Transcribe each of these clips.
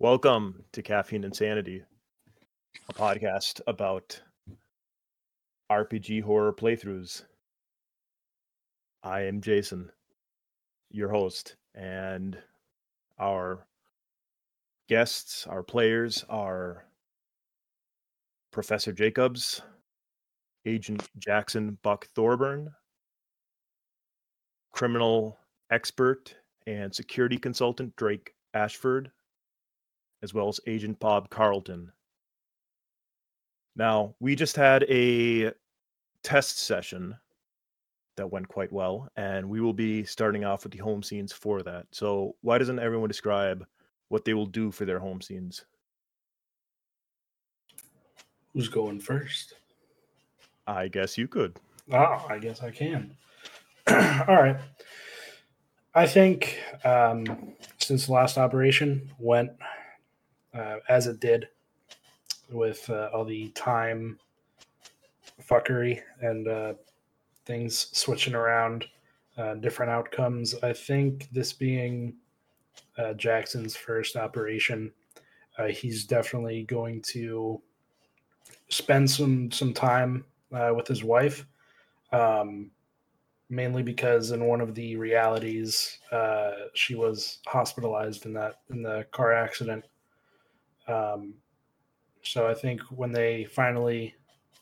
Welcome to Caffeine Insanity, a podcast about RPG horror playthroughs. I am Jason, your host, and our guests, our players are Professor Jacobs, Agent Jackson Buck Thorburn, criminal expert and security consultant Drake Ashford, as well as Agent Bob Carlton. Now, we just had a test session that went quite well, and we will be starting off with the home scenes for that. So, why doesn't everyone describe what they will do for their home scenes? Who's going first? I guess you could. Oh, I guess I can. All right. I think um, since the last operation went uh, as it did with uh, all the time fuckery and uh, things switching around, uh, different outcomes, I think this being uh, Jackson's first operation, uh, he's definitely going to spend some some time with his wife. Um, mainly because in one of the realities, uh, she was hospitalized in that in the car accident. Um, so I think when they finally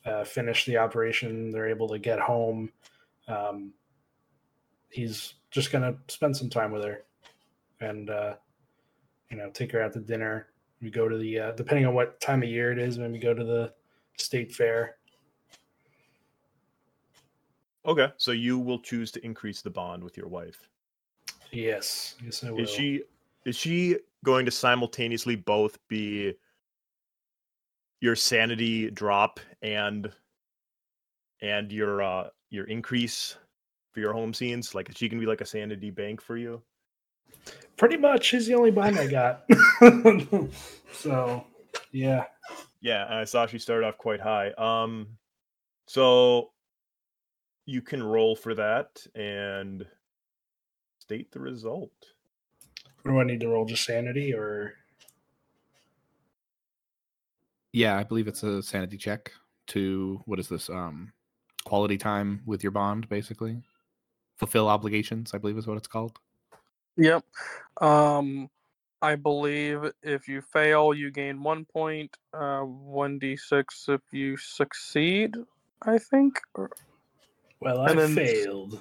uh, finish the operation, they're able to get home. Um, he's just gonna spend some time with her, and uh, you know, take her out to dinner. We go to the uh, depending on what time of year it is, maybe go to the state fair Okay, so you will choose to increase the bond with your wife. Yes, yes, I will. Is she is she going to simultaneously both be your sanity drop and and your uh your increase for your home scenes? Like, is she can be like a sanity bank for you? Pretty much. She's the only bond I got. so, yeah. Yeah, I saw she started off quite high. Um, so you can roll for that and state the result. What do I need to roll? Just sanity or? Yeah, I believe it's a sanity check to what is this? Um, quality time with your bond, basically. Fulfill obligations, I believe is what it's called. Yep. Um, I believe if you fail, you gain one point. Uh, one d six if you succeed. I think. Or... Well, I then, failed.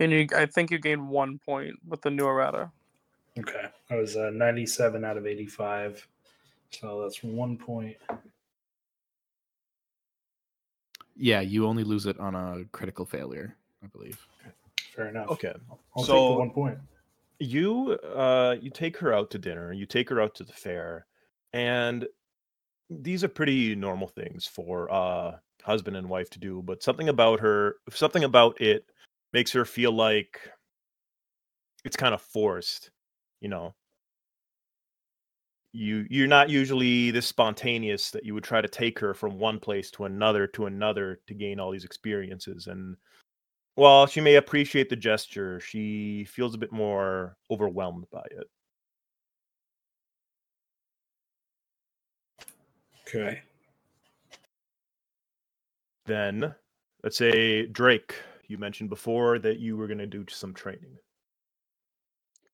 And you, I think you gained one point with the new errata. Okay, I was uh, 97 out of 85, so that's one point. Yeah, you only lose it on a critical failure, I believe. Fair enough. Okay, I'll so take the one point. You, uh, you take her out to dinner. You take her out to the fair, and these are pretty normal things for uh husband and wife to do, but something about her, something about it makes her feel like it's kind of forced, you know. You you're not usually this spontaneous that you would try to take her from one place to another to another to gain all these experiences and while she may appreciate the gesture, she feels a bit more overwhelmed by it. Okay then let's say Drake, you mentioned before that you were going to do some training.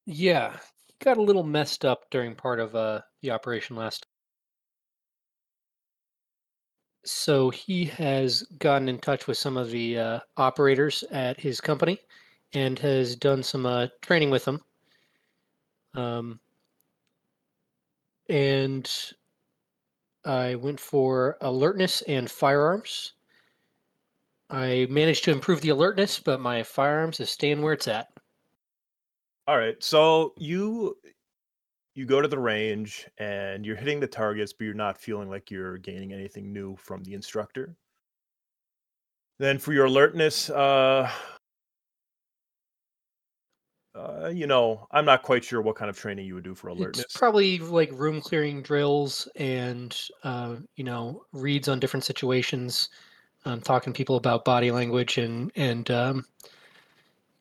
Yeah, got a little messed up during part of uh, the operation last. So he has gotten in touch with some of the uh, operators at his company and has done some uh, training with them. Um, and I went for alertness and firearms. I managed to improve the alertness, but my firearms is staying where it's at. All right. So you you go to the range and you're hitting the targets, but you're not feeling like you're gaining anything new from the instructor. Then for your alertness, uh, uh, you know, I'm not quite sure what kind of training you would do for alertness. It's probably like room clearing drills and uh, you know reads on different situations um, talking to people about body language and and um,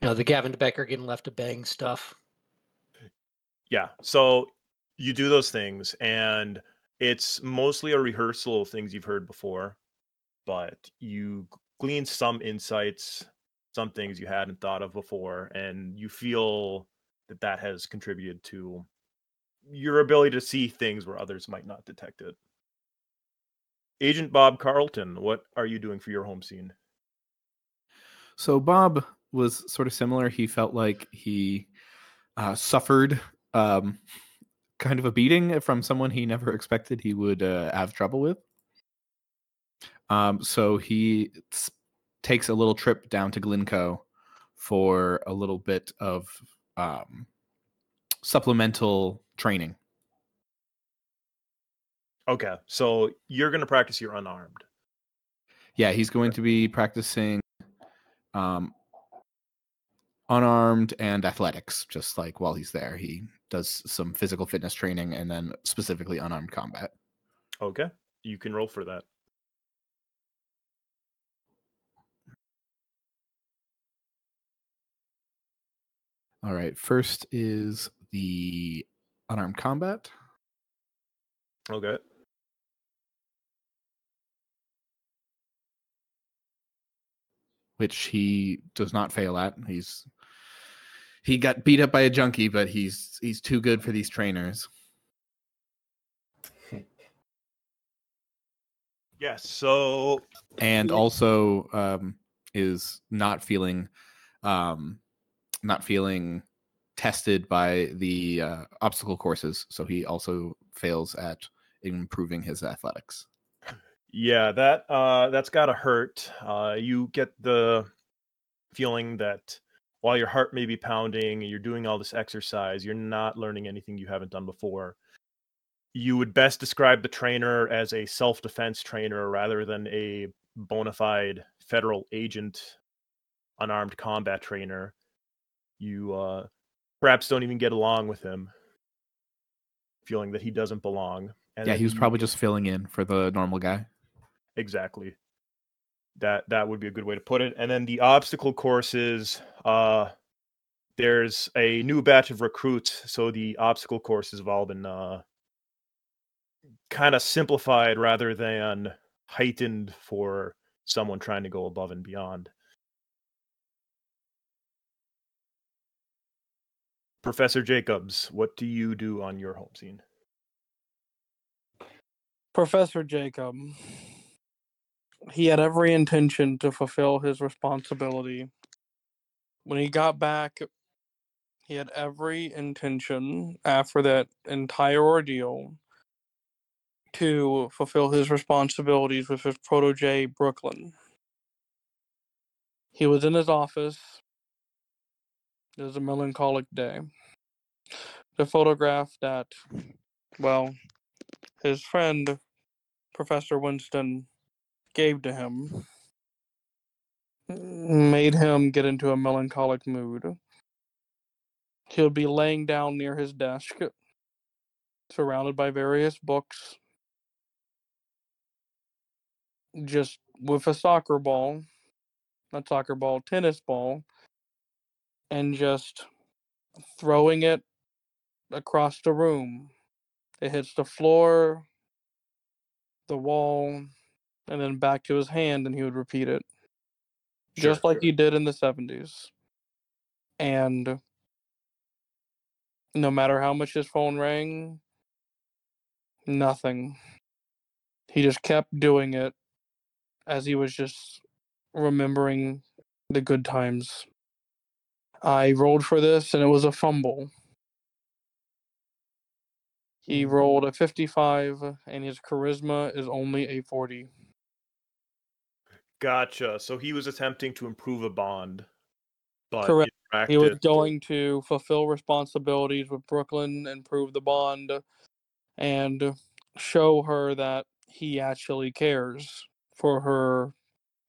you know the Gavin de Becker getting left to bang stuff. Yeah. So you do those things, and it's mostly a rehearsal of things you've heard before, but you glean some insights, some things you hadn't thought of before, and you feel that that has contributed to your ability to see things where others might not detect it. Agent Bob Carlton, what are you doing for your home scene? So Bob was sort of similar. He felt like he uh, suffered um, kind of a beating from someone he never expected he would uh, have trouble with. Um, so he takes a little trip down to Glynco for a little bit of um, supplemental training. Okay, so you're going to practice your unarmed. Yeah, he's going to be practicing um, unarmed and athletics, just like while he's there. He does some physical fitness training and then specifically unarmed combat. Okay, you can roll for that. All right, first is the unarmed combat. Okay. Which he does not fail at. He's he got beat up by a junkie, but he's he's too good for these trainers. Yes. So And also um is not feeling um not feeling tested by the uh, obstacle courses, so he also fails at improving his athletics. Yeah, that uh that's got to hurt. Uh you get the feeling that while your heart may be pounding and you're doing all this exercise, you're not learning anything you haven't done before. You would best describe the trainer as a self-defense trainer rather than a bona fide federal agent unarmed combat trainer. You uh perhaps don't even get along with him feeling that he doesn't belong. And yeah, he was you- probably just filling in for the normal guy. Exactly. That that would be a good way to put it. And then the obstacle courses uh there's a new batch of recruits. So the obstacle courses have all been uh kind of simplified rather than heightened for someone trying to go above and beyond. Professor jacobs what do you do on your home scene? Professor Jacob, he had every intention to fulfill his responsibility. When he got back, he had every intention after that entire ordeal to fulfill his responsibilities with his protege, Brooklyn. He was in his office. It was a melancholic day. The photograph that, well, his friend, Professor Winston, gave to him made him get into a melancholic mood. He would be laying down near his desk, surrounded by various books, just with a soccer ball, not soccer ball, tennis ball, and just throwing it across the room. It hits the floor, the wall, and then back to his hand, and he would repeat it. just like sure. he did in the 70s. And no matter how much his phone rang, nothing. He just kept doing it as he was just remembering the good times. I rolled for this and it was a fumble. He mm-hmm. rolled a 55 and his charisma is only a 40. Gotcha. So he was attempting to improve a bond, but Correct. He was going to fulfill responsibilities with Brooklyn, improve the bond, and show her that he actually cares for her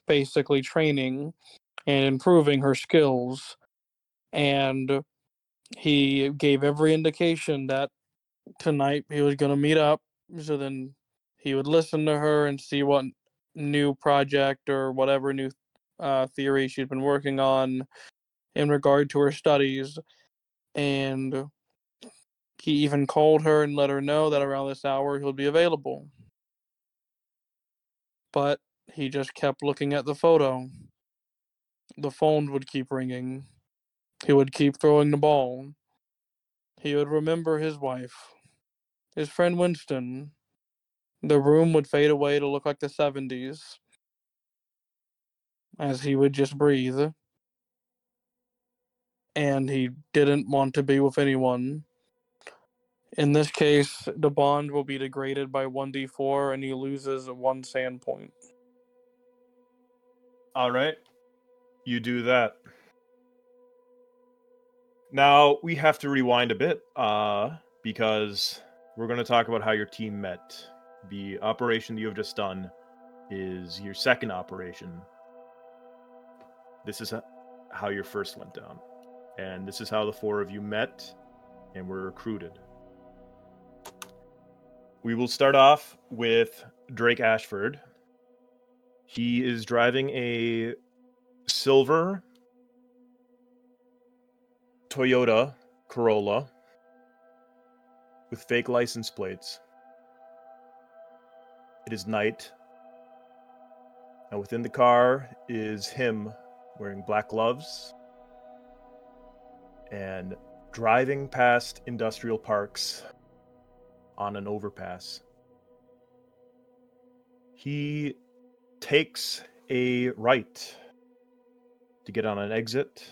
basically training and improving her skills. And he gave every indication that tonight he was going to meet up. So then he would listen to her and see what new project or whatever new uh, theory she'd been working on in regard to her studies. And He even called her and let her know that around this hour he'll be available. But he just kept looking at the photo. The phone would keep ringing. He would keep throwing the ball. He would remember his wife, his friend Winston. The room would fade away to look like the 70s as he would just breathe. And he didn't want to be with anyone. In this case, the bond will be degraded by 1d4 and he loses one SAN point. All right. You do that. Now we have to rewind a bit uh, because we're going to talk about how your team met. The operation that you have just done is your second operation. This is how your first went down. And this is how the four of you met and were recruited. We will start off with Drake Ashford. He is driving a silver Toyota Corolla with fake license plates. It is night. And within the car is him wearing black gloves and driving past industrial parks on an overpass. He takes a right to get on an exit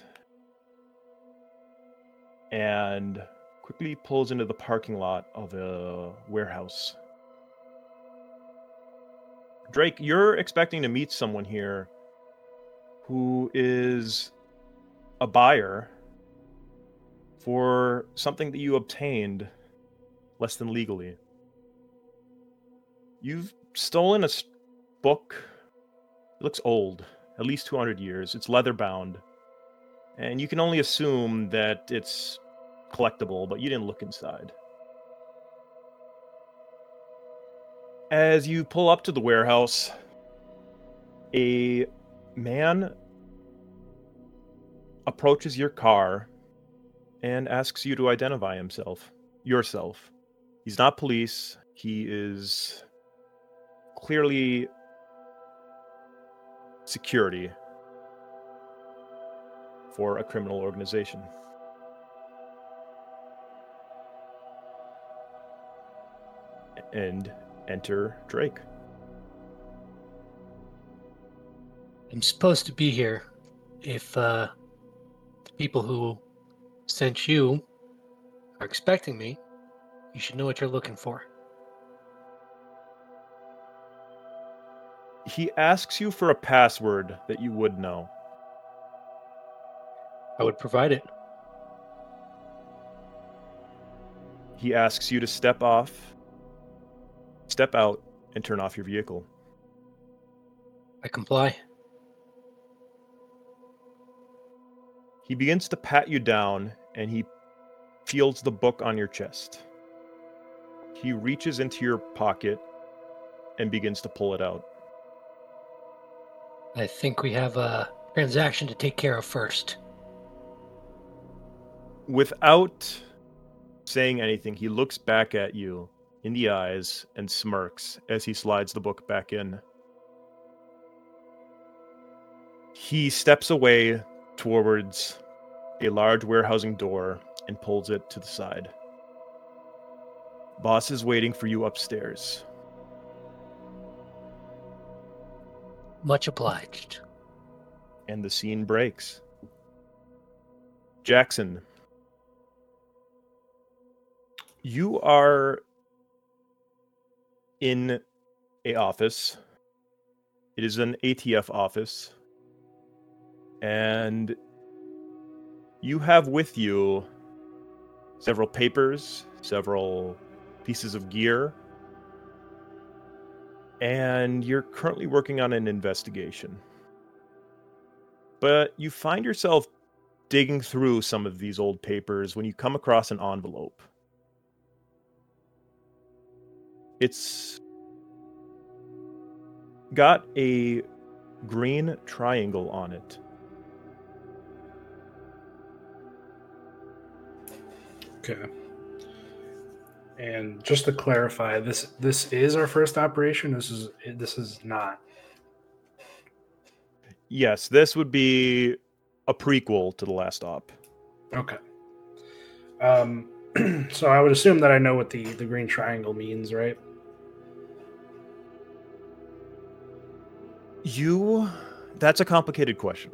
and quickly pulls into the parking lot of a warehouse. Drake, you're expecting to meet someone here who is a buyer for something that you obtained less than legally. You've stolen a book. It looks old, at least 200 years. It's leather bound. And you can only assume that it's collectible, but you didn't look inside. As you pull up to the warehouse, a man approaches your car and asks you to identify himself, yourself. He's not police. He is clearly security for a criminal organization. And enter Drake. I'm supposed to be here. If uh, the people who sent you are expecting me, you should know what you're looking for. He asks you for a password that you would know. I would provide it. He asks you to step off, step out, and turn off your vehicle. I comply. He begins to pat you down and he feels the book on your chest. He reaches into your pocket and begins to pull it out. I think we have a transaction to take care of first. Without saying anything, he looks back at you in the eyes and smirks as he slides the book back in. He steps away towards a large warehousing door and pulls it to the side. Boss is waiting for you upstairs. Much obliged. And the scene breaks. Jackson, you are in a office. It is an ATF office. And you have with you several papers, several pieces of gear, and you're currently working on an investigation. But you find yourself digging through some of these old papers when you come across an envelope. It's got a green triangle on it. Okay. And just to clarify, this this is our first operation. This is this is not. Yes, this would be a prequel to the last op. Okay. Um, so I would assume that I know what the the green triangle means, right? You that's a complicated question.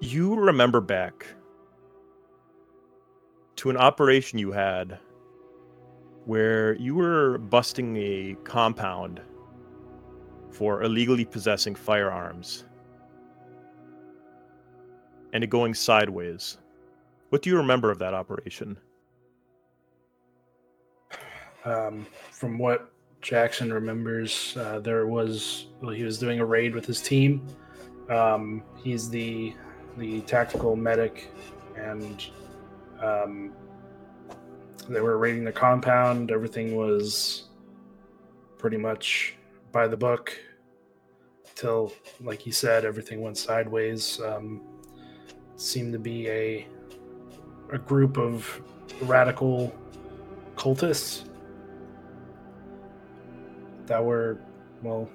You remember back to an operation you had where you were busting a compound for illegally possessing firearms and it going sideways. What do you remember of that operation? Um, from what Jackson remembers, uh, there was well, he was doing a raid with his team. Um, he's the the tactical medic, and um, they were raiding the compound. Everything was pretty much by the book till, like he said, everything went sideways. Um, seemed to be a a group of radical cultists that were, well,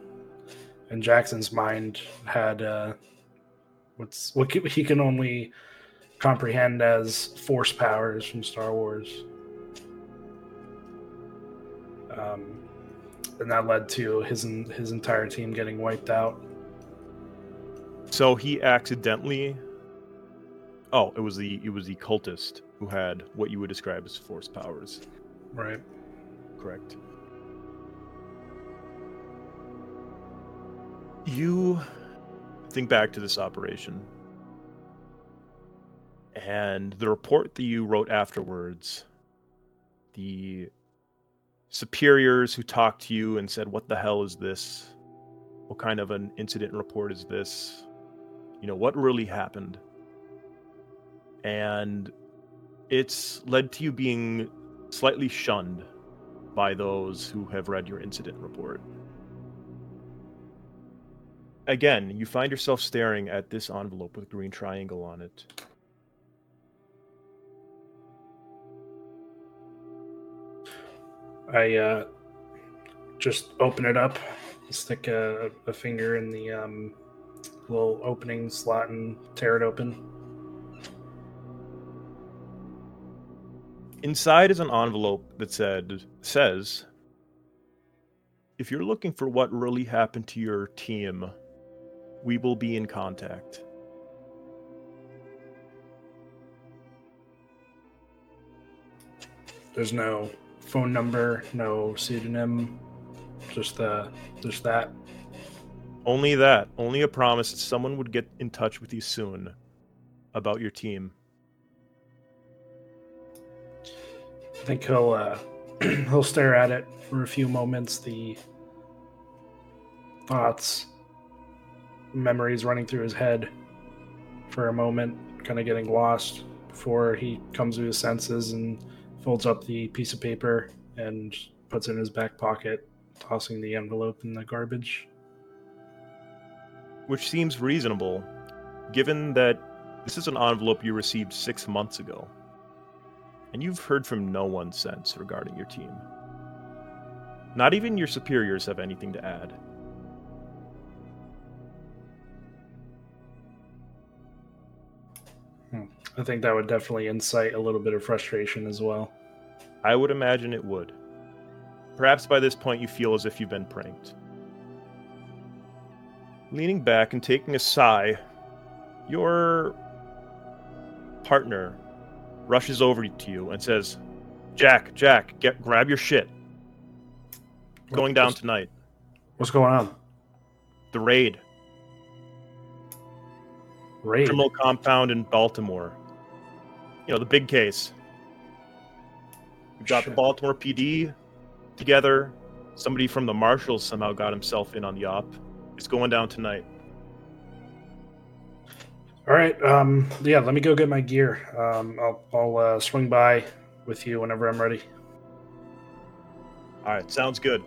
in Jackson's mind, had uh, what's what he can only comprehend as force powers from Star Wars. Um, and that led to his his entire team getting wiped out. So he accidentally Oh, it was the it was the cultist who had what you would describe as force powers. Right. Correct. You think back to this operation and the report that you wrote afterwards, the superiors who talked to you and said, What the hell is this? What kind of an incident report is this? You know, what really happened? And it's led to you being slightly shunned by those who have read your incident report. Again, you find yourself staring at this envelope with a green triangle on it. I uh, just open it up, stick a, a finger in the um, little opening slot, and tear it open. Inside is an envelope that said says if you're looking for what really happened to your team, we will be in contact. There's no phone number, no pseudonym, just uh, just that. Only that. Only a promise that someone would get in touch with you soon about your team. I think he'll uh, he'll stare at it for a few moments. The thoughts, memories running through his head for a moment, kind of getting lost before he comes to his senses and folds up the piece of paper and puts it in his back pocket, tossing the envelope in the garbage. Which seems reasonable, given that this is an envelope you received six months ago. And you've heard from no one since regarding your team. Not even your superiors have anything to add. I think that would definitely incite a little bit of frustration as well. I would imagine it would. Perhaps by this point you feel as if you've been pranked. Leaning back and taking a sigh, your partner rushes over to you and says, "Jack, Jack, get grab your shit. Going down What's- tonight. What's going on? The raid, Raid. criminal compound in Baltimore. You know the big case. We've got the Baltimore PD together. Somebody from the marshals somehow got himself in on the op. It's going down tonight. All right. Um, yeah, let me go get my gear. Um, I'll, I'll uh, swing by with you whenever I'm ready. All right, sounds good.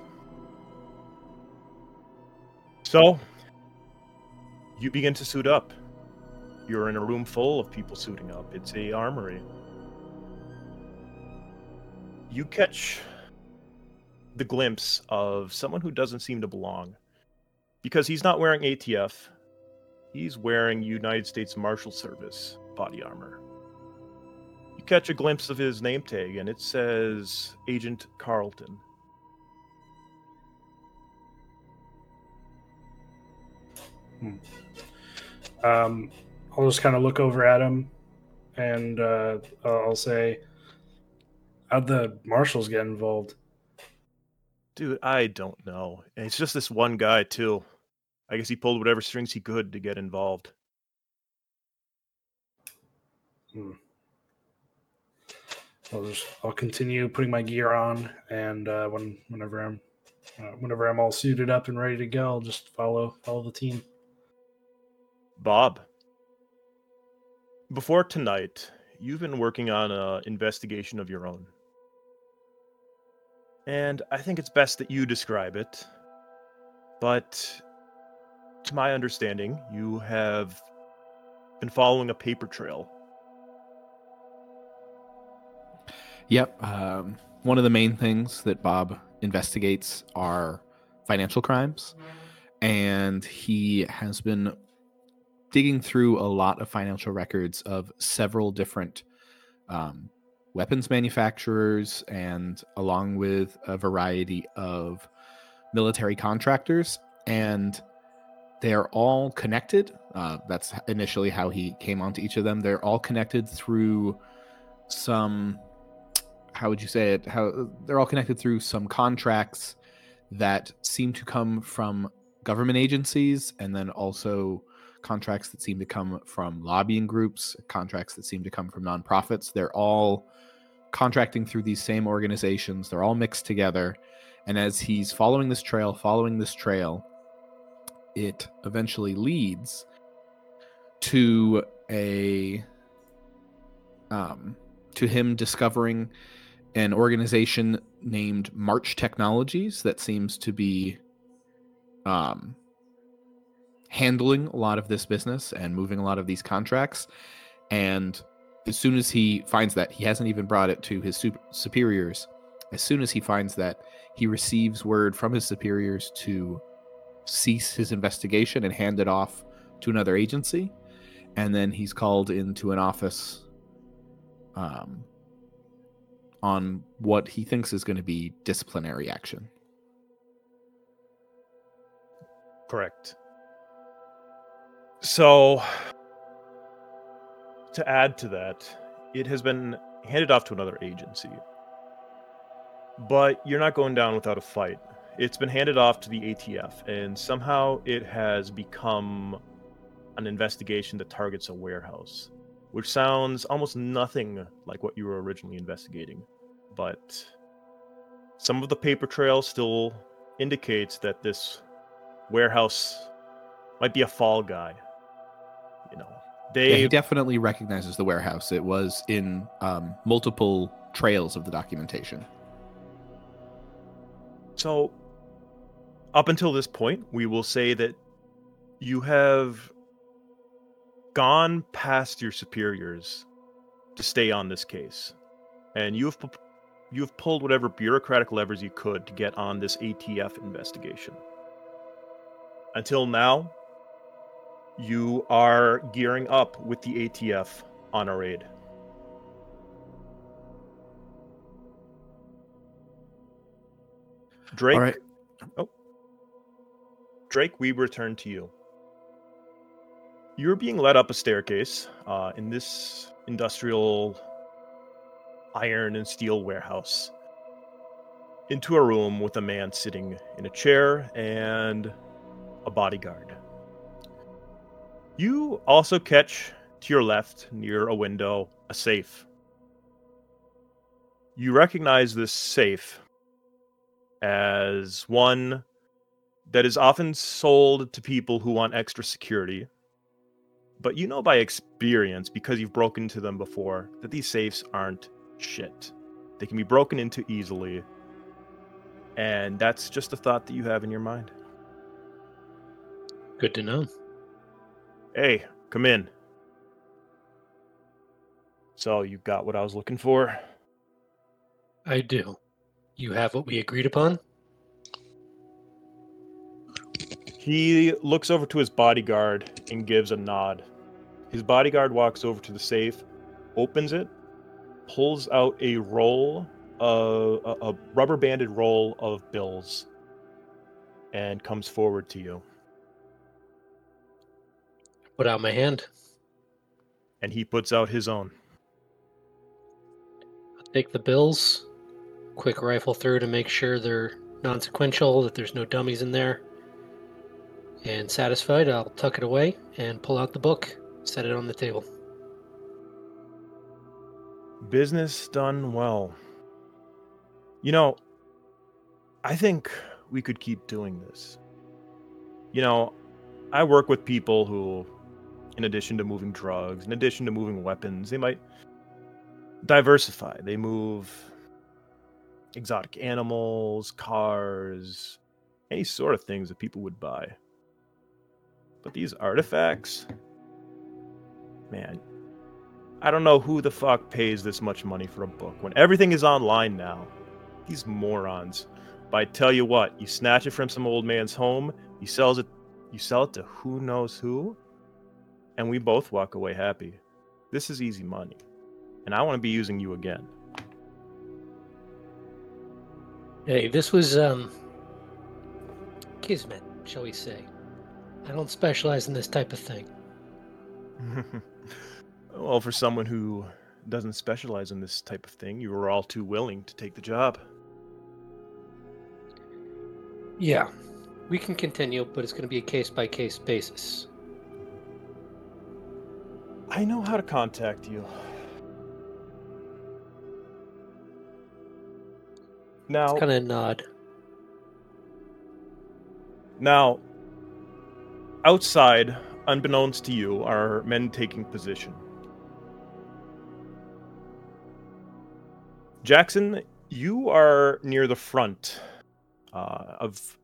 So, you begin to suit up. You're in a room full of people suiting up. It's a armory. you catch the glimpse of someone who doesn't seem to belong because he's not wearing ATF. He's wearing United States Marshal Service body armor. You catch a glimpse of his name tag and it says Agent Carlton. Um, I'll just kind of look over at him, and uh, I'll say, "How'd the marshals get involved?" Dude, I don't know. It's just this one guy too. I guess he pulled whatever strings he could to get involved. I'll just I'll continue putting my gear on, and uh, when whenever I'm uh, whenever I'm all suited up and ready to go, I'll just follow follow the team. Bob, before tonight, you've been working on an investigation of your own. And I think it's best that you describe it. But to my understanding, you have been following a paper trail. Yep. Um, one of the main things that Bob investigates are financial crimes. And he has been digging through a lot of financial records of several different um, weapons manufacturers and along with a variety of military contractors. And they're all connected. Uh, that's initially how he came onto each of them. They're all connected through some how would you say it how they're all connected through some contracts that seem to come from government agencies and then also contracts that seem to come from lobbying groups contracts that seem to come from nonprofits. They're all contracting through these same organizations. They're all mixed together. And as he's following this trail following this trail it eventually leads to a um to him discovering an organization named March Technologies that seems to be um, handling a lot of this business and moving a lot of these contracts. And as soon as he finds that, he hasn't even brought it to his super- superiors. As soon as he finds that, he receives word from his superiors to cease his investigation and hand it off to another agency. And then he's called into an office um, on what he thinks is going to be disciplinary action. Correct. So, to add to that, it has been handed off to another agency. But you're not going down without a fight. It's been handed off to the ATF, and somehow it has become an investigation that targets a warehouse, which sounds almost nothing like what you were originally investigating. But some of the paper trail still indicates that this warehouse might be a fall guy. You know, they Yeah, he definitely recognizes the warehouse. It was in um, multiple trails of the documentation. So, up until this point, we will say that you have gone past your superiors to stay on this case, and you have you have pulled whatever bureaucratic levers you could to get on this ATF investigation. Until now, you are gearing up with the ATF on a raid. Drake, right. Drake, we return to you. You're being led up a staircase uh, in this industrial iron and steel warehouse into a room with a man sitting in a chair and a bodyguard. You also catch to your left, near a window, a safe. You recognize this safe as one that is often sold to people who want extra security. But you know by experience, because you've broken into them before, that these safes aren't shit. They can be broken into easily. And that's just a thought that you have in your mind. Good to know. Hey, come in. So you got what I was looking for? I do. You have what we agreed upon? He looks over to his bodyguard and gives a nod. His bodyguard walks over to the safe, opens it, pulls out a roll of a, a rubber banded roll of bills, and comes forward to you. Put out my hand. And he puts out his own. I'll take the bills, quick rifle through to make sure they're non sequential, that there's no dummies in there. And satisfied, I'll tuck it away and pull out the book, set it on the table. Business done well. You know, I think we could keep doing this. You know, I work with people who, in addition to moving drugs, in addition to moving weapons, they might diversify. They move exotic animals, cars, any sort of things that people would buy. But these artifacts, man, I don't know who the fuck pays this much money for a book when everything is online now. These morons. But I tell you what, you snatch it from some old man's home, he sells it, you sell it to who knows who, and we both walk away happy. This is easy money, and I want to be using you again. Hey, this was um kismet, shall we say. I don't specialize in this type of thing. well, for someone who doesn't specialize in this type of thing, you were all too willing to take the job. Yeah, we can continue, but it's going to be a case by case basis. I know how to contact you. Now, kind of nod. Now, outside, unbeknownst to you, are men taking position. Jackson, you are near the front uh, of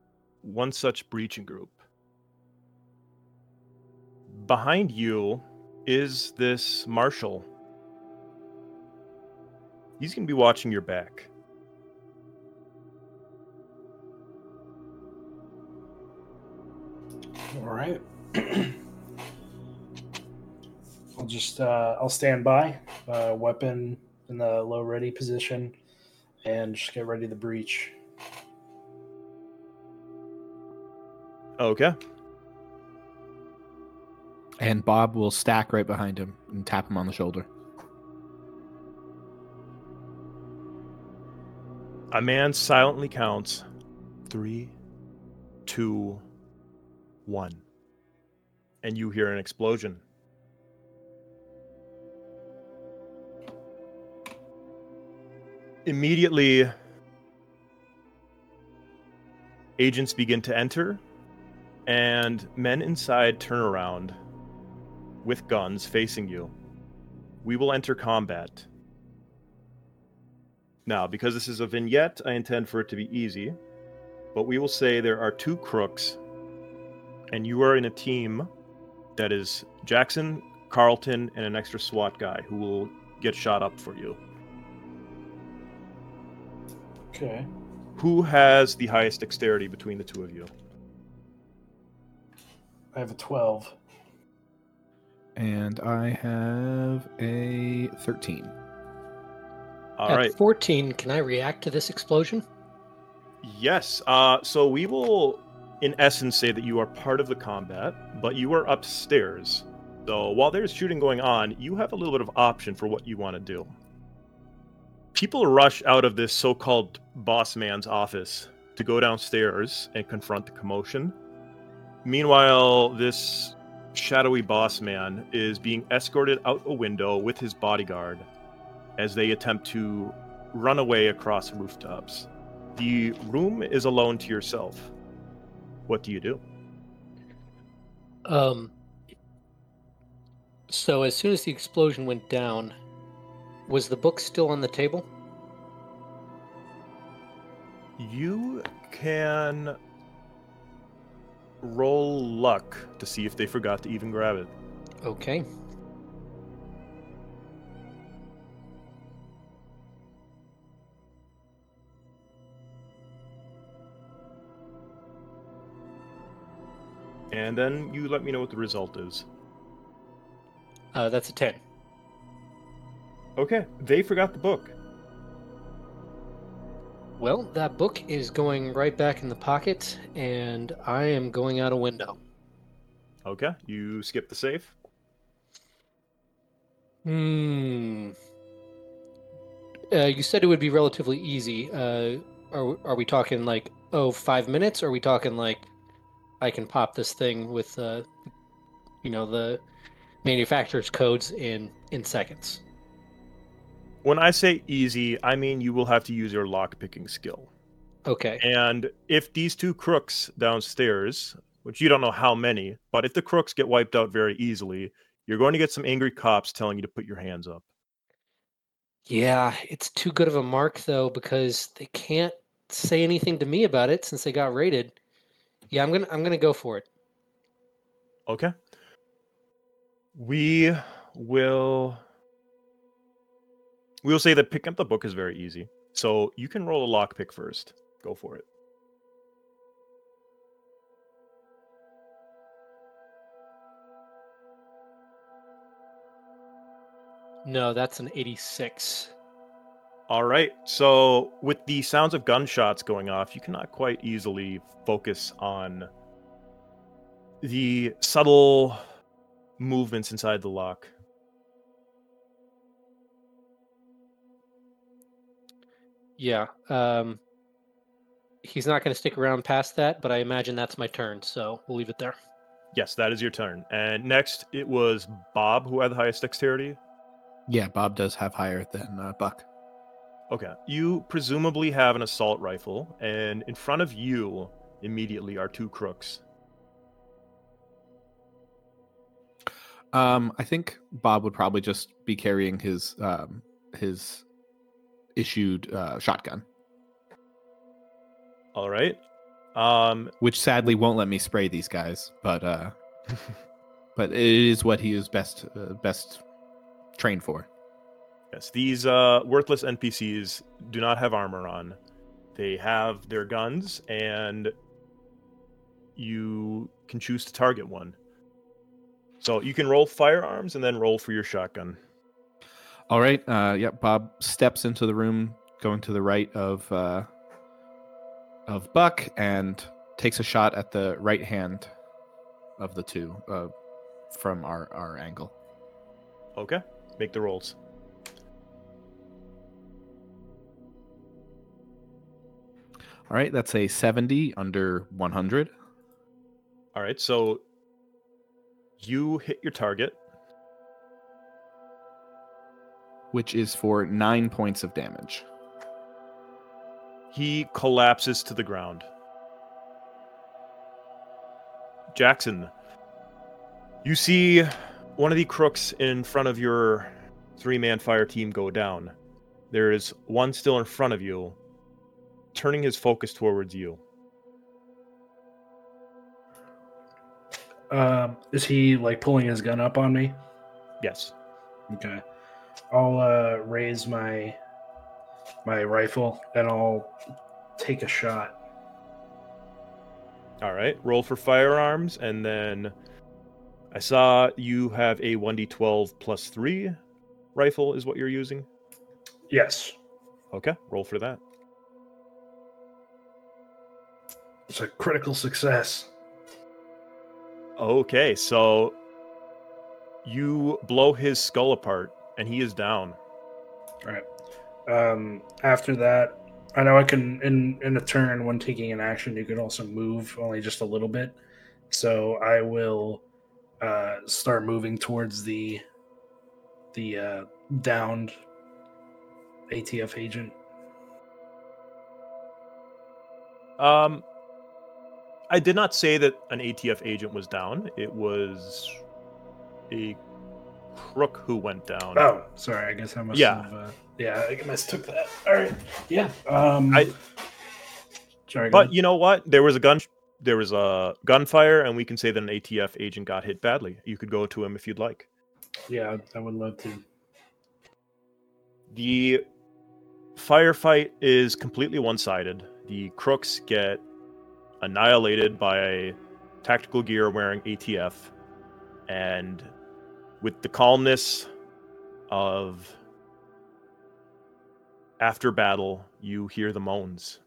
one such breaching group. Behind you is this Marshal. He's going to be watching your back. All right. I'll just uh, I'll stand by, uh, weapon in the low ready position, and just get ready to breach. Okay. And Bob will stack right behind him and tap him on the shoulder. A man silently counts three, two, one. And you hear an explosion. Immediately, agents begin to enter, and men inside turn around with guns facing you. We will enter combat. Now, because this is a vignette, I intend for it to be easy, but we will say there are two crooks, and you are in a team that is Jackson, Carlton, and an extra SWAT guy who will get shot up for you. Okay. Who has the highest dexterity between the two of you? I have a 12. And I have a 13. All At right. 14, can I react to this explosion? Yes. Uh, so we will, in essence, say that you are part of the combat, but you are upstairs. So while there's shooting going on, you have a little bit of option for what you want to do. People rush out of this so called boss man's office to go downstairs and confront the commotion. Meanwhile, this shadowy boss man is being escorted out a window with his bodyguard as they attempt to run away across rooftops. The room is alone to yourself. What do you do? Um. So as soon as the explosion went down, was the book still on the table? You can roll luck to see if they forgot to even grab it. Okay. And then you let me know what the result is. Uh, that's a 10. Okay, they forgot the book. Well, that book is going right back in the pocket, and I am going out a window. Okay, you skip the safe. Hmm. Uh, you said it would be relatively easy. Uh, are are we talking like oh five minutes? Or are we talking like I can pop this thing with uh, you know the manufacturer's codes in in seconds? When I say easy, I mean you will have to use your lock picking skill. Okay. And if these two crooks downstairs, which you don't know how many, but if the crooks get wiped out very easily, you're going to get some angry cops telling you to put your hands up. Yeah, it's too good of a mark though because they can't say anything to me about it since they got raided. Yeah, I'm gonna I'm gonna go for it. Okay. We will we will say that picking up the book is very easy. So you can roll a lockpick first. Go for it. No, that's an 86. All right. So with the sounds of gunshots going off, you cannot quite easily focus on the subtle movements inside the lock. Yeah. Um, he's not going to stick around past that, but I imagine that's my turn, so we'll leave it there. Yes, that is your turn. And next, it was Bob who had the highest dexterity. Yeah, Bob does have higher than uh, Buck. Okay. You presumably have an assault rifle, and in front of you immediately are two crooks. Um, I think Bob would probably just be carrying his um, his issued uh, shotgun, All right. Um, which sadly won't let me spray these guys, but uh, but it is what he is best uh, best trained for. yes, these uh, worthless NPCs do not have armor on. They have their guns, and you can choose to target one. So you can roll firearms and then roll for your shotgun. All right. Uh, yeah. Bob steps into the room, going to the right of uh, of Buck, and takes a shot at the right hand of the two uh, from our our angle. Okay. Make the rolls. All right. That's a seventy under one hundred. All right. So you hit your target. Which is for nine points of damage. He collapses to the ground. Jackson, you see one of the crooks in front of your three man fire team go down. There is one still in front of you, turning his focus towards you. Um, is he like pulling his gun up on me? Yes. Okay. I'll uh, raise my my rifle and I'll take a shot. All right. Roll for firearms, and then I saw you have a 1d12 plus 3 rifle, is what you're using. Yes, Okay. Roll for that. it's a critical success. Okay, so you blow his skull apart and he is down. All right. Um, after that, I know I can in in a turn when taking an action, you can also move only just a little bit. So I will uh, start moving towards the the uh, downed ATF agent. Um I did not say that an ATF agent was down. It was a crook who went down. Oh, sorry. I guess I must Yeah. have. Uh, yeah, I mistook that. All right. Yeah. Um, I- sorry. But you know what? There was a gun there was a gunfire and we can say that an ATF agent got hit badly. You could go to him if you'd like. yeah, I would love to. The firefight is completely one sided. The crooks get annihilated by tactical gear wearing ATF, and with the calmness of after battle, you hear the moans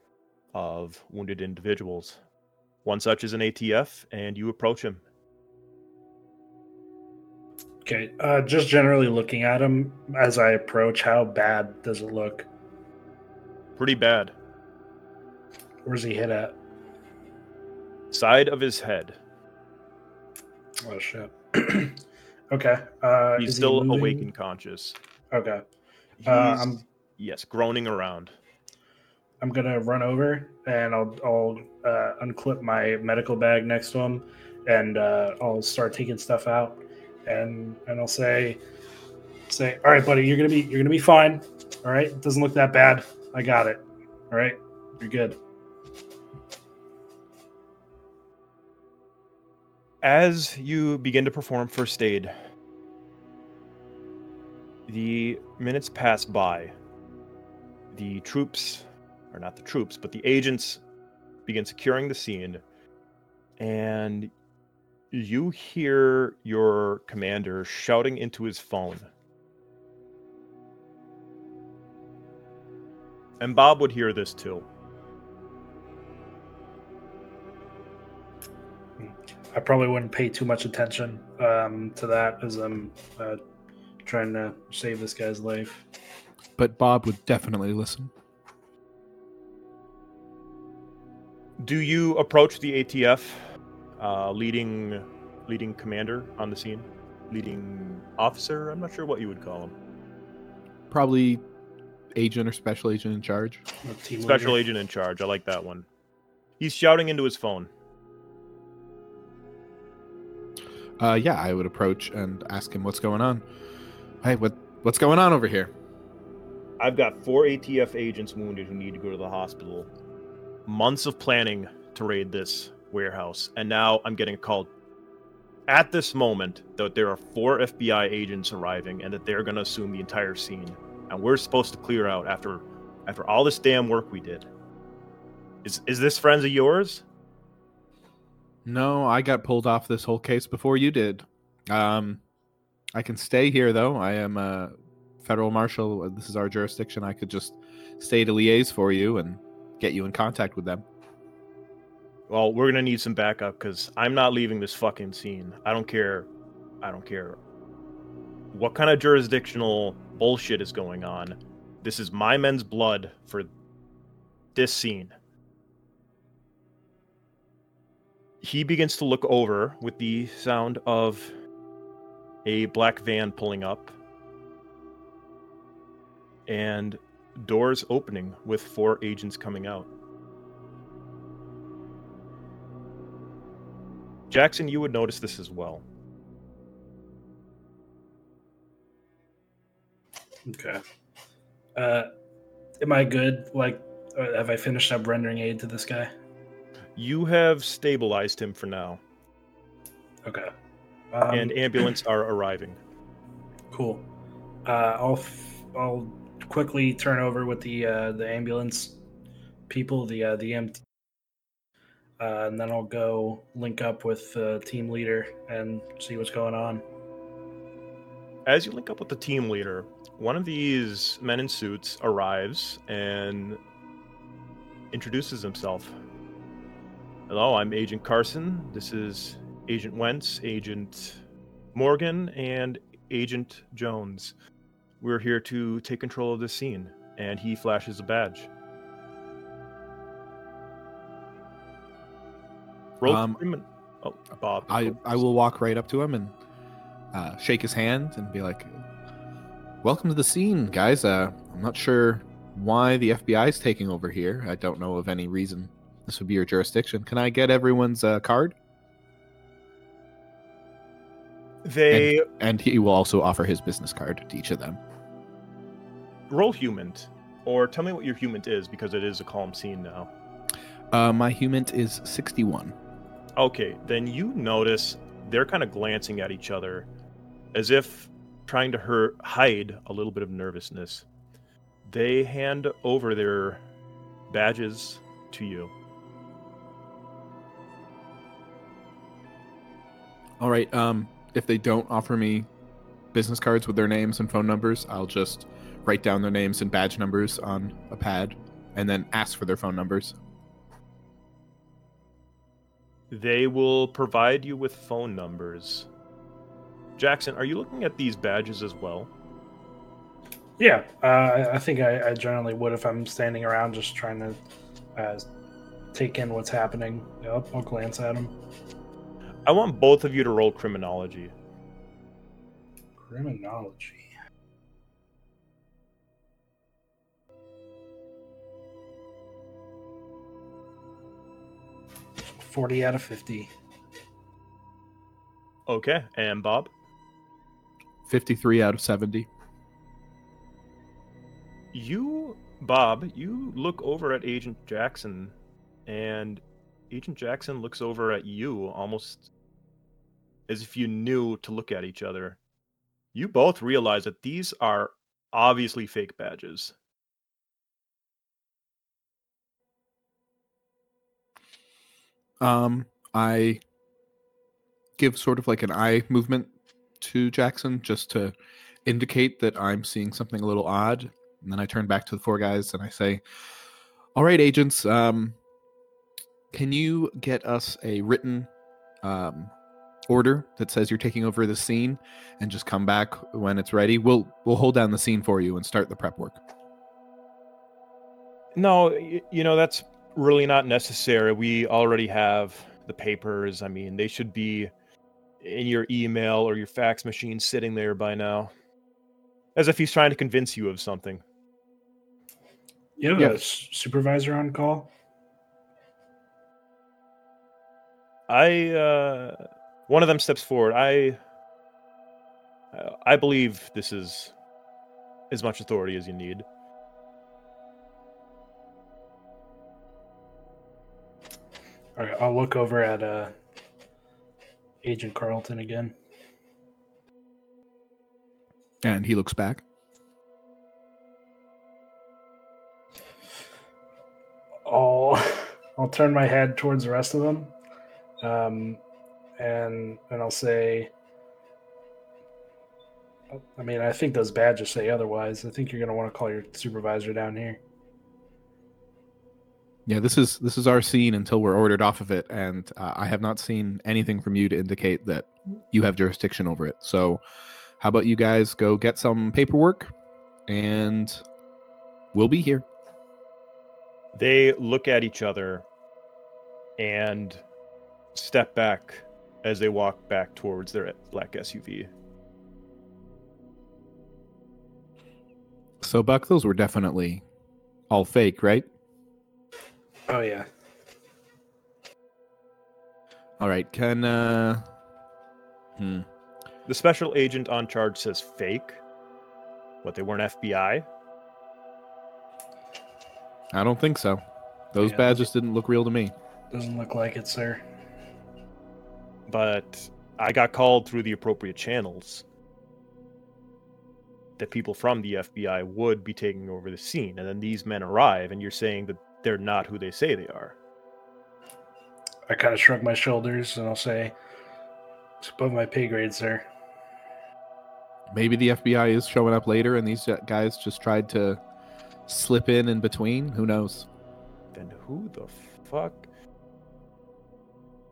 of wounded individuals. One such is an ATF, and you approach him. Okay, uh, just generally looking at him as I approach, how bad does it look? Pretty bad. Where's he hit at? Side of his head. Oh shit. Okay. Uh, He's is he still awake and conscious. Okay. Uh, I'm yes, groaning around. I'm gonna run over and I'll I'll uh, unclip my medical bag next to him, and uh, I'll start taking stuff out, and and I'll say say, all right, buddy, you're gonna be you're gonna be fine. All right, it doesn't look that bad. I got it. All right, you're good. As you begin to perform first aid, the minutes pass by. The troops, or not the troops, but the agents begin securing the scene, and you hear your commander shouting into his phone. And Bob would hear this too. I probably wouldn't pay too much attention um, to that as I'm uh, trying to save this guy's life. But Bob would definitely listen. Do you approach the ATF, uh, leading leading commander on the scene, leading officer? I'm not sure what you would call him. Probably agent or special agent in charge. Special leader. agent in charge. I like that one. He's shouting into his phone. Uh, yeah, I would approach and ask him what's going on. Hey, what what's going on over here? I've got four ATF agents wounded who need to go to the hospital. Months of planning to raid this warehouse, and now I'm getting called at this moment that there are four FBI agents arriving and that they're going to assume the entire scene. And we're supposed to clear out after after all this damn work we did. Is is this friends of yours? No, I got pulled off this whole case before you did. Um, I can stay here though. I am a federal marshal. This is our jurisdiction. I could just stay to liaise for you and get you in contact with them. Well, we're gonna need some backup because I'm not leaving this fucking scene. I don't care. I don't care what kind of jurisdictional bullshit is going on. This is my men's blood for this scene. He begins to look over with the sound of a black van pulling up and doors opening with four agents coming out. Jackson, you would notice this as well. Okay. Uh, am I good? Like, uh, have I finished up rendering aid to this guy? You have stabilized him for now, Okay. Um, and ambulance are arriving. cool. Uh, I'll f- I'll quickly turn over with the uh, the ambulance people, the uh, the MT, uh, and then I'll go link up with the team leader and see what's going on. As you link up with the team leader, one of these men in suits arrives and introduces himself. Hello, I'm Agent Carson. This is Agent Wentz, Agent Morgan, and Agent Jones. We're here to take control of this scene. And he flashes a badge. Roll Um, Oh, Bob. I I will walk right up to him and uh, shake his hand and be like, "Welcome to the scene, guys. Uh, I'm not sure why the FBI is taking over here. I don't know of any reason this would be your jurisdiction. Can I get everyone's uh, card?" They And he will also offer his business card to each of them. roll HUMINT, or tell me what your HUMINT is because it is a calm scene now. Uh, my HUMINT is 61. Okay, then you notice they're kind of glancing at each other as if trying to hurt, hide a little bit of nervousness. They hand over their badges to you. All right. Um, if they don't offer me business cards with their names and phone numbers, I'll just write down their names and badge numbers on a pad, and then ask for their phone numbers. They will provide you with phone numbers. Jackson, are you looking at these badges as well? Yeah, uh, I- I think I, I generally would if I'm standing around just trying to uh, take in what's happening. Yeah, I'll, I'll glance at them. I want both of you to roll criminology. Criminology. Forty out of fifty. Okay, and Bob? 53 out of 70. You, Bob, you look over at Agent Jackson, and Agent Jackson looks over at you almost as if you knew to look at each other. You both realize that these are obviously fake badges. Um, I give sort of like an eye movement to Jackson just to indicate that I'm seeing something a little odd. And then I turn back to the four guys and I say, All right, agents, um, can you get us a written um, order that says you're taking over the scene and just come back when it's ready? We'll we'll hold down the scene for you and start the prep work. No, you know, that's really not necessary. We already have the papers. I mean, they should be in your email or your fax machine sitting there by now. As if he's trying to convince you of something. You have Yeah. a s- supervisor on call? I uh one of them steps forward. I uh, I believe this is as much authority as you need. All right, I'll look over at uh, Agent Carlton again. And he looks back. I'll I'll turn my head towards the rest of them, um, and and I'll say. I mean, I think those badges say otherwise. I think you're going to want to call your supervisor down here. Yeah, this is this is our scene until we're ordered off of it, and uh, I have not seen anything from you to indicate that you have jurisdiction over it. So, how about you guys go get some paperwork, and we'll be here. They look at each other and step back as they walk back towards their black SUV. So, Buck, those were definitely all fake, right? Oh yeah. All right. Can uh, hmm. The special agent on charge says fake. What, they weren't FBI? I don't think so. Those Yeah. badges didn't look real to me. Doesn't look like it, sir. But I got called through the appropriate channels that people from the FBI would be taking over the scene. And then these men arrive, and you're saying that they're not who they say they are. I kind of shrug my shoulders and I'll say, "It's above my pay grade, sir." Maybe the FBI is showing up later, and these guys just tried to slip in in between. Who knows? Then who the fuck?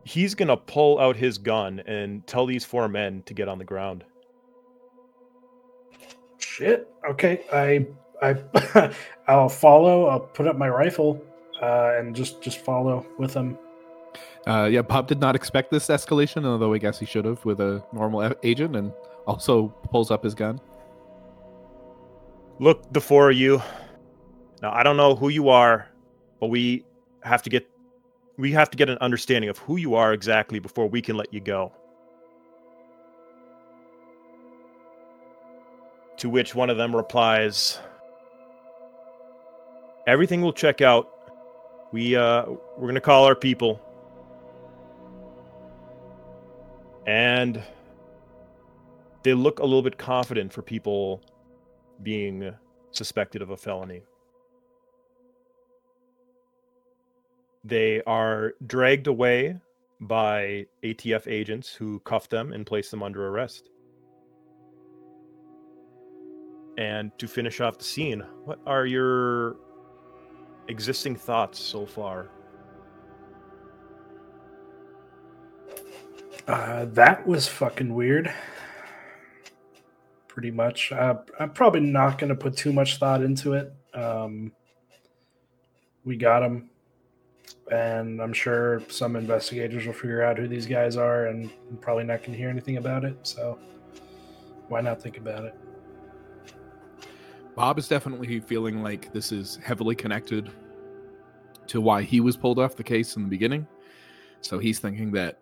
He's gonna pull out his gun and tell these four men to get on the ground. Shit. Okay, I I I'll follow. I'll put up my rifle uh, and just just follow with them. Uh, yeah, Bob did not expect this escalation, although I guess he should have with a normal agent, and also pulls up his gun. Look, the four of you. Now I don't know who you are, but we have to get we have to get an understanding of who you are exactly before we can let you go. To which one of them replies, "Everything will check out. We uh we're to call our people." And they look a little bit confident for people being suspected of a felony. They are dragged away by ATF agents who cuff them and place them under arrest. And to finish off the scene, what are your existing thoughts so far? Uh, that was fucking weird. Pretty much. Uh, I'm probably not going to put too much thought into it. Um, we got him, and I'm sure some investigators will figure out who these guys are, and I'm probably not going to hear anything about it. So, why not think about it? Bob is definitely feeling like this is heavily connected to why he was pulled off the case in the beginning. So he's thinking that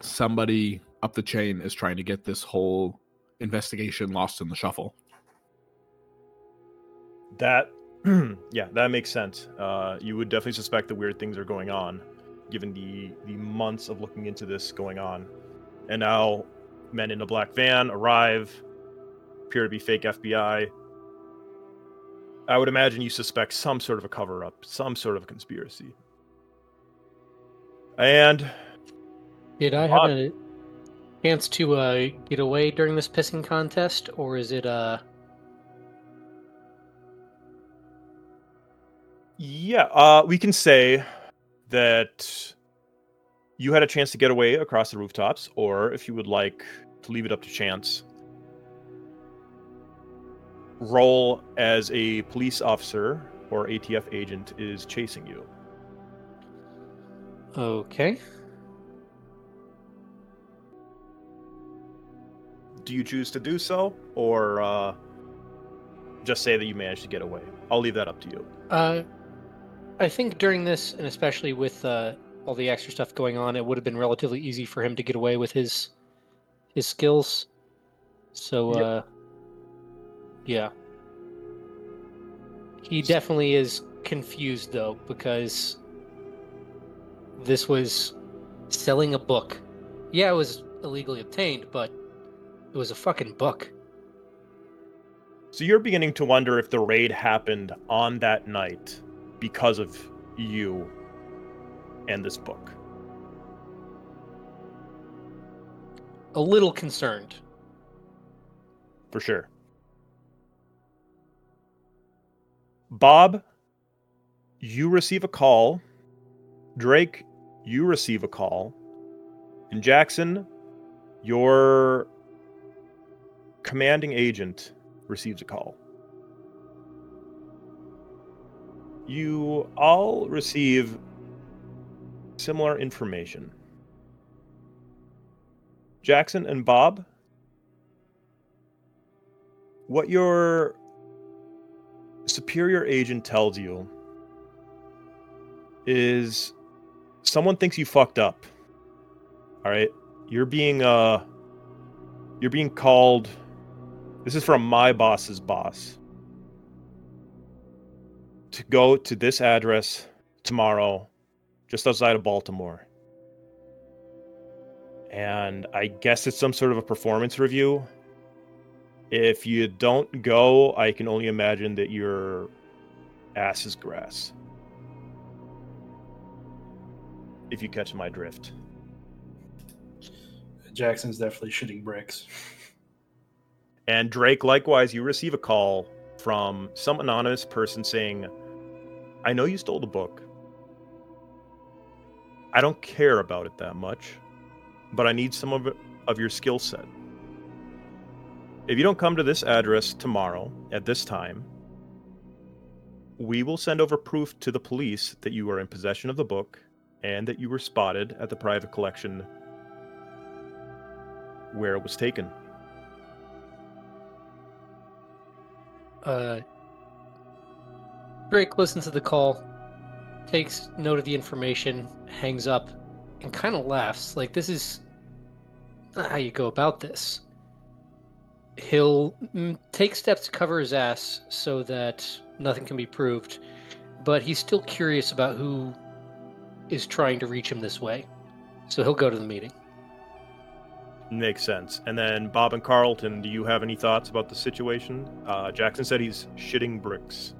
somebody up the chain is trying to get this whole investigation lost in the shuffle. That, yeah, that makes sense. Uh, you would definitely suspect that weird things are going on, given the the months of looking into this going on, and now men in a black van arrive, appear to be fake FBI. I would imagine you suspect some sort of a cover up, some sort of a conspiracy. And Did I have a chance to uh, get away during this pissing contest, or is it uh? Yeah, uh, we can say that you had a chance to get away across the rooftops, or if you would like to leave it up to chance, roll as a police officer or ATF agent is chasing you. Okay. Do you choose to do so, or uh, just say that you managed to get away? I'll leave that up to you. Uh, I think during this, and especially with uh, all the extra stuff going on, it would have been relatively easy for him to get away with his his skills. So, Yep. uh, yeah, he definitely is confused though because this was selling a book. Yeah, it was illegally obtained, but it was a fucking book. So you're beginning to wonder if the raid happened on that night because of you and this book. A little concerned. for sure. Bob, you receive a call. Drake, you receive a call. And Jackson, your commanding agent receives a call. You all receive similar information. Jackson and Bob, what your superior agent tells you is someone thinks you fucked up. All right? You're being uh you're being called this is from my boss's boss to go to this address tomorrow just outside of Baltimore. And I guess it's some sort of a performance review if you don't go, I can only imagine that your ass is grass. If you catch my drift. Jackson's definitely shitting bricks. And Drake, likewise, you receive a call from some anonymous person saying, I know you stole the book. I don't care about it that much, but I need some of, of your skill set. If you don't come to this address tomorrow at this time, we will send over proof to the police that you are in possession of the book and that you were spotted at the private collection where it was taken. Uh, Drake listens to the call, takes note of the information, hangs up, and kind of laughs. Like, this is not how you go about this. He'll mm, take steps to cover his ass so that nothing can be proved, but he's still curious about who is trying to reach him this way. So he'll go to the meeting. Makes sense. And then Bob and Carlton, do you have any thoughts about the situation? Uh, Jackson said he's shitting bricks.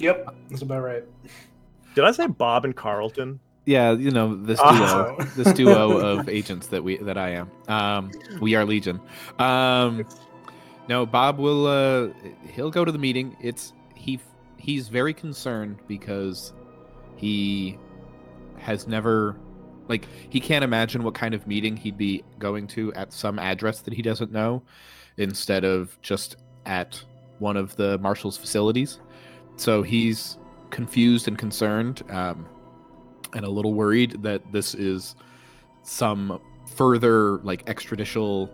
Yep, that's about right. Did I say Bob and Carlton? yeah, you know this duo, Oh. this duo of agents that we that I am. Um, we are Legion. Um, no, Bob will. Uh, he'll go to the meeting. It's he. He's very concerned because he has never, like, he can't imagine what kind of meeting he'd be going to at some address that he doesn't know, instead of just at one of the marshal's facilities. So he's confused and concerned. Um, and a little worried that this is some further like extrajudicial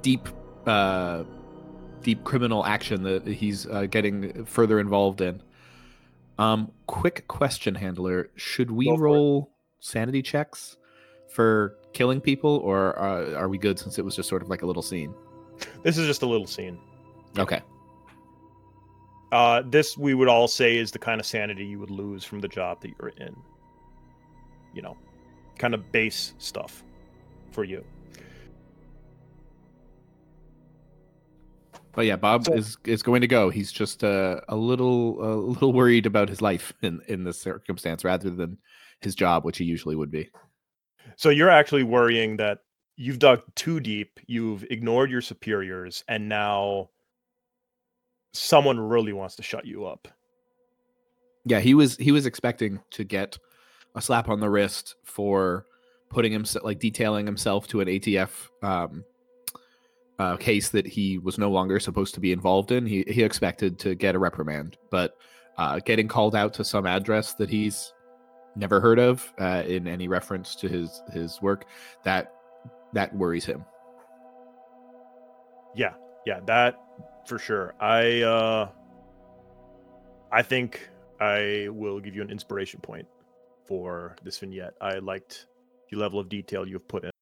deep uh deep criminal action that he's uh, getting further involved in um quick question handler should we Go roll sanity checks for killing people or uh, are we good since it was just sort of like a little scene This is just a little scene. okay Uh, this we would all say is the kind of sanity you would lose from the job that you're in. You know, kind of base stuff for you. But yeah, Bob So- is is going to go. He's just uh, a little a little worried about his life in in this circumstance rather than his job, which he usually would be. So you're actually worrying that you've dug too deep, you've ignored your superiors, and now someone really wants to shut you up. Yeah, he was he was expecting to get a slap on the wrist for putting himself like detailing himself to an ATF um, uh, case that he was no longer supposed to be involved in. He he expected to get a reprimand, but uh, getting called out to some address that he's never heard of uh, in any reference to his his work that that worries him. Yeah, yeah, that for sure. I uh I think I will give you an inspiration point for this vignette. I liked the level of detail you've put in.